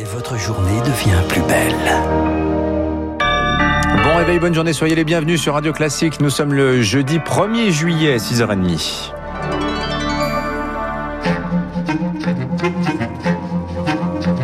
Et votre journée devient plus belle. Bon réveil, bonne journée, soyez les bienvenus sur Radio Classique. Nous sommes le jeudi 1er juillet, 6h30.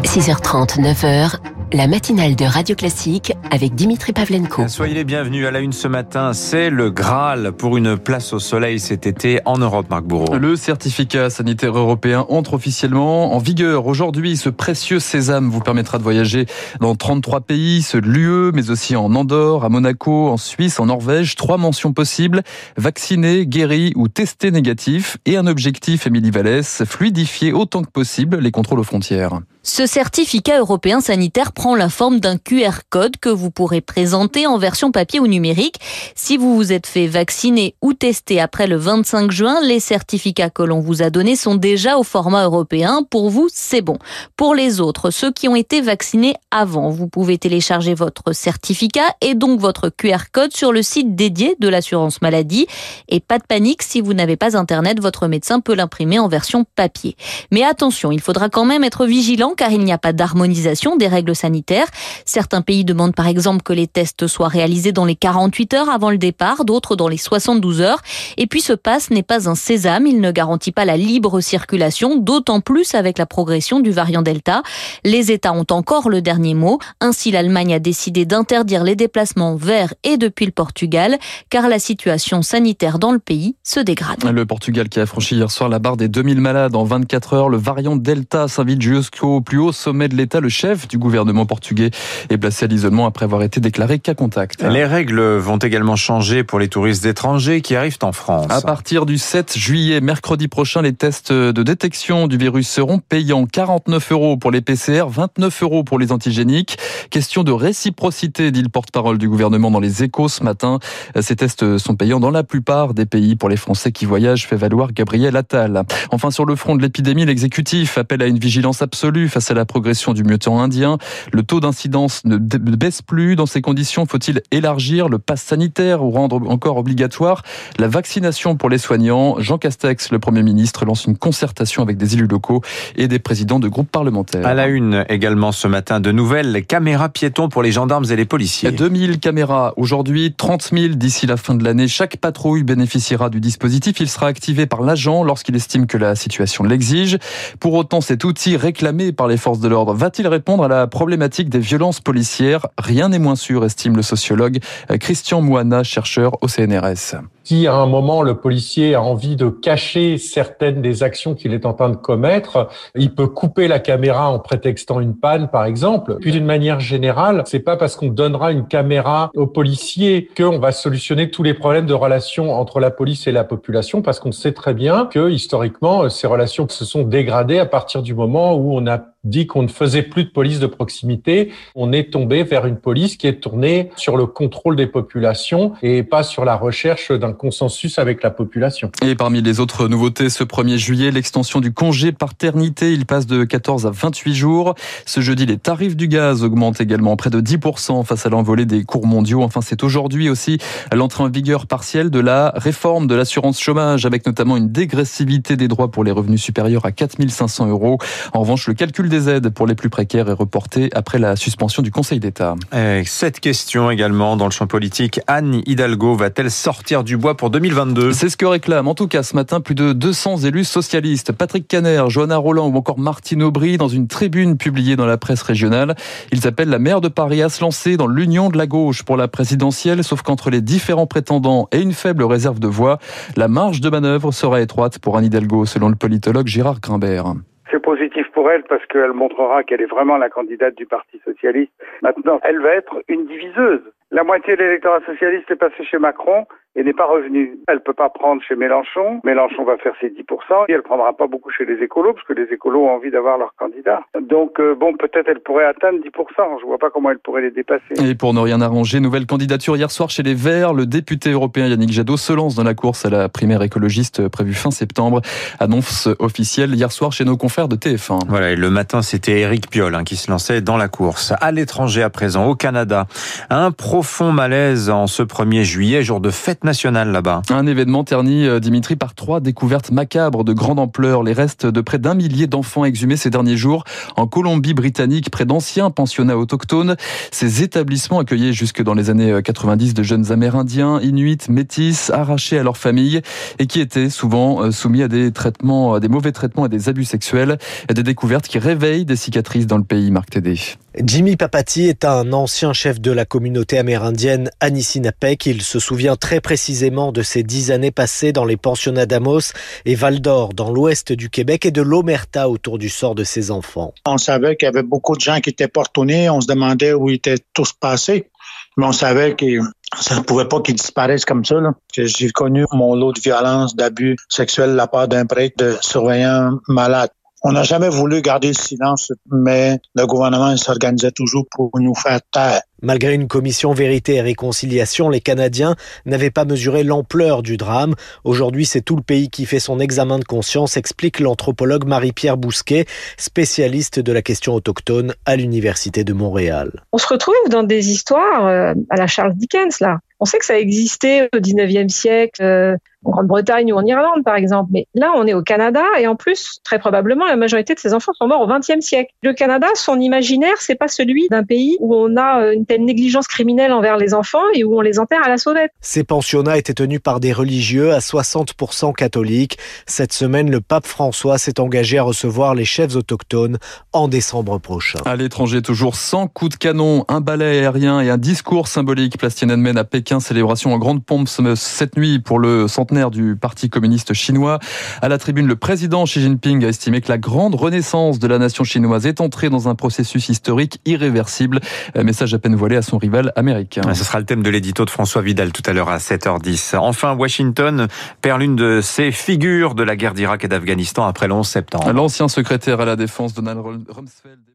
6h30, 9h, la matinale de Radio Classique avec Dimitri Pavlenko. Soyez les bienvenus à la une ce matin. C'est le Graal pour une place au soleil cet été en Europe, Marc Bourreau. Le certificat sanitaire européen entre officiellement en vigueur. Aujourd'hui, ce précieux sésame vous permettra de voyager dans 33 pays, ceux de l'UE, mais aussi en Andorre, à Monaco, en Suisse, en Norvège. Trois mentions possibles. Vacciné, guéri ou testé négatif. Et un objectif, Émilie Vallès, fluidifier autant que possible les contrôles aux frontières. Ce certificat européen sanitaire prend la forme d'un QR code que vous pourrez présenter en version papier ou numérique. Si vous vous êtes fait vacciner ou tester après le 25 juin, les certificats que l'on vous a donnés sont déjà au format européen. Pour vous, c'est bon. Pour les autres, ceux qui ont été vaccinés avant, vous pouvez télécharger votre certificat et donc votre QR code sur le site dédié de l'assurance maladie. Et pas de panique, si vous n'avez pas Internet, votre médecin peut l'imprimer en version papier. Mais attention, il faudra quand même être vigilant car il n'y a pas d'harmonisation des règles. Certains pays demandent par exemple que les tests soient réalisés dans les 48 heures avant le départ, d'autres dans les 72 heures. Et puis ce passe n'est pas un sésame, il ne garantit pas la libre circulation, d'autant plus avec la progression du variant Delta. Les États ont encore le dernier mot. Ainsi, l'Allemagne a décidé d'interdire les déplacements vers et depuis le Portugal, car la situation sanitaire dans le pays se dégrade. Le Portugal qui a franchi hier soir la barre des 2000 malades en 24 heures. Le variant Delta s'invite jusqu'au plus haut sommet de l'État, le chef du gouvernement portugais est placé à l'isolement après avoir été déclaré cas contact. Les règles vont également changer pour les touristes étrangers qui arrivent en France. À partir du 7 juillet, mercredi prochain, les tests de détection du virus seront payants. 49 euros pour les PCR, 29 euros pour les antigéniques. Question de réciprocité, dit le porte-parole du gouvernement dans les échos ce matin. Ces tests sont payants dans la plupart des pays pour les Français qui voyagent, fait valoir Gabriel Attal. Enfin, sur le front de l'épidémie, l'exécutif appelle à une vigilance absolue face à la progression du mutant indien. Le taux d'incidence ne baisse plus. Dans ces conditions, faut-il élargir le pass sanitaire ou rendre encore obligatoire la vaccination pour les soignants? Jean Castex, le Premier ministre, lance une concertation avec des élus locaux et des présidents de groupes parlementaires. À la une également ce matin, de nouvelles caméras piétons pour les gendarmes et les policiers. 2000 caméras aujourd'hui, 30 000 d'ici la fin de l'année. Chaque patrouille bénéficiera du dispositif. Il sera activé par l'agent lorsqu'il estime que la situation l'exige. Pour autant, cet outil réclamé par les forces de l'ordre va-t-il répondre à la problématique des violences policières Rien n'est moins sûr, estime le sociologue Christian Moana, chercheur au CNRS. Si à un moment le policier a envie de cacher certaines des actions qu'il est en train de commettre, il peut couper la caméra en prétextant une panne, par exemple. Puis d'une manière générale, c'est pas parce qu'on donnera une caméra au policier qu'on va solutionner tous les problèmes de relations entre la police et la population, parce qu'on sait très bien que historiquement, ces relations se sont dégradées à partir du moment où on a dit qu'on ne faisait plus de police de proximité, on est tombé vers une police qui est tournée sur le contrôle des populations et pas sur la recherche d'un consensus avec la population. Et parmi les autres nouveautés, ce 1er juillet, l'extension du congé paternité, il passe de 14 à 28 jours. Ce jeudi, les tarifs du gaz augmentent également près de 10% face à l'envolée des cours mondiaux. Enfin, c'est aujourd'hui aussi l'entrée en vigueur partielle de la réforme de l'assurance chômage avec notamment une dégressivité des droits pour les revenus supérieurs à 4500 euros. En revanche, le calcul des des aides pour les plus précaires est reporté après la suspension du Conseil d'État. Cette question également dans le champ politique. Anne Hidalgo va-t-elle sortir du bois pour 2022 C'est ce que réclament en tout cas ce matin plus de 200 élus socialistes. Patrick Caner, Johanna Roland ou encore Martine Aubry dans une tribune publiée dans la presse régionale. Ils appellent la maire de Paris à se lancer dans l'union de la gauche pour la présidentielle, sauf qu'entre les différents prétendants et une faible réserve de voix, la marge de manœuvre sera étroite pour Anne Hidalgo, selon le politologue Gérard Grimbert. C'est positif pour elle parce qu'elle montrera qu'elle est vraiment la candidate du Parti socialiste. Maintenant, elle va être une diviseuse. La moitié de l'électorat socialiste est passé chez Macron et n'est pas revenue. Elle peut pas prendre chez Mélenchon. Mélenchon va faire ses 10% et elle prendra pas beaucoup chez les écolos parce que les écolos ont envie d'avoir leur candidat. Donc euh, bon, peut-être elle pourrait atteindre 10%. Je vois pas comment elle pourrait les dépasser. Et pour ne rien arranger, nouvelle candidature hier soir chez les Verts. Le député européen Yannick Jadot se lance dans la course à la primaire écologiste prévue fin septembre. Annonce officielle hier soir chez nos confrères de TF1. Voilà, et le matin, c'était Eric Piolle hein, qui se lançait dans la course. À l'étranger à présent, au Canada, un profond malaise en ce 1er juillet, jour de fête nationale là-bas. Un événement terni, euh, Dimitri, par trois découvertes macabres de grande ampleur. Les restes de près d'un millier d'enfants exhumés ces derniers jours en Colombie-Britannique, près d'anciens pensionnats autochtones. Ces établissements accueillaient jusque dans les années 90 de jeunes Amérindiens, Inuits, Métis, arrachés à leur famille et qui étaient souvent euh, soumis à des traitements, à des mauvais traitements et des abus sexuels. Des découvertes qui réveillent des cicatrices dans le pays, Marc Tédé. Jimmy Papati est un ancien chef de la communauté amérindienne Anissinabek. Il se souvient très précisément de ses dix années passées dans les pensionnats d'Amos et Val d'Or, dans l'ouest du Québec, et de l'Omerta autour du sort de ses enfants. On savait qu'il y avait beaucoup de gens qui étaient pas retournés. On se demandait où ils étaient tous passés. Mais on savait que ça ne pouvait pas qu'ils disparaissent comme ça. J'ai connu mon lot de violence, d'abus sexuels de la part d'un prêtre de surveillant malade. On n'a jamais voulu garder le silence, mais le gouvernement s'organisait toujours pour nous faire taire. Malgré une commission vérité et réconciliation, les Canadiens n'avaient pas mesuré l'ampleur du drame. Aujourd'hui, c'est tout le pays qui fait son examen de conscience, explique l'anthropologue Marie-Pierre Bousquet, spécialiste de la question autochtone à l'Université de Montréal. On se retrouve dans des histoires euh, à la Charles Dickens, là. On sait que ça existait au 19e siècle, euh, en Grande-Bretagne ou en Irlande, par exemple. Mais là, on est au Canada et en plus, très probablement, la majorité de ces enfants sont morts au 20e siècle. Le Canada, son imaginaire, c'est pas celui d'un pays où on a euh, une telle négligence criminelle envers les enfants et où on les enterre à la sauvette. Ces pensionnats étaient tenus par des religieux à 60% catholiques. Cette semaine, le pape François s'est engagé à recevoir les chefs autochtones en décembre prochain. À l'étranger, toujours 100 coups de canon, un balai aérien et un discours symbolique. Place Tiananmen à Pékin, célébration en grande pompe cette nuit pour le centenaire du Parti communiste chinois. À la tribune, le président Xi Jinping a estimé que la grande renaissance de la nation chinoise est entrée dans un processus historique irréversible. Message à peine voilé à son rival américain. Ce sera le thème de l'édito de François Vidal tout à l'heure à 7h10. Enfin, Washington perd l'une de ses figures de la guerre d'Irak et d'Afghanistan après le 11 septembre. L'ancien secrétaire à la défense Donald Rumsfeld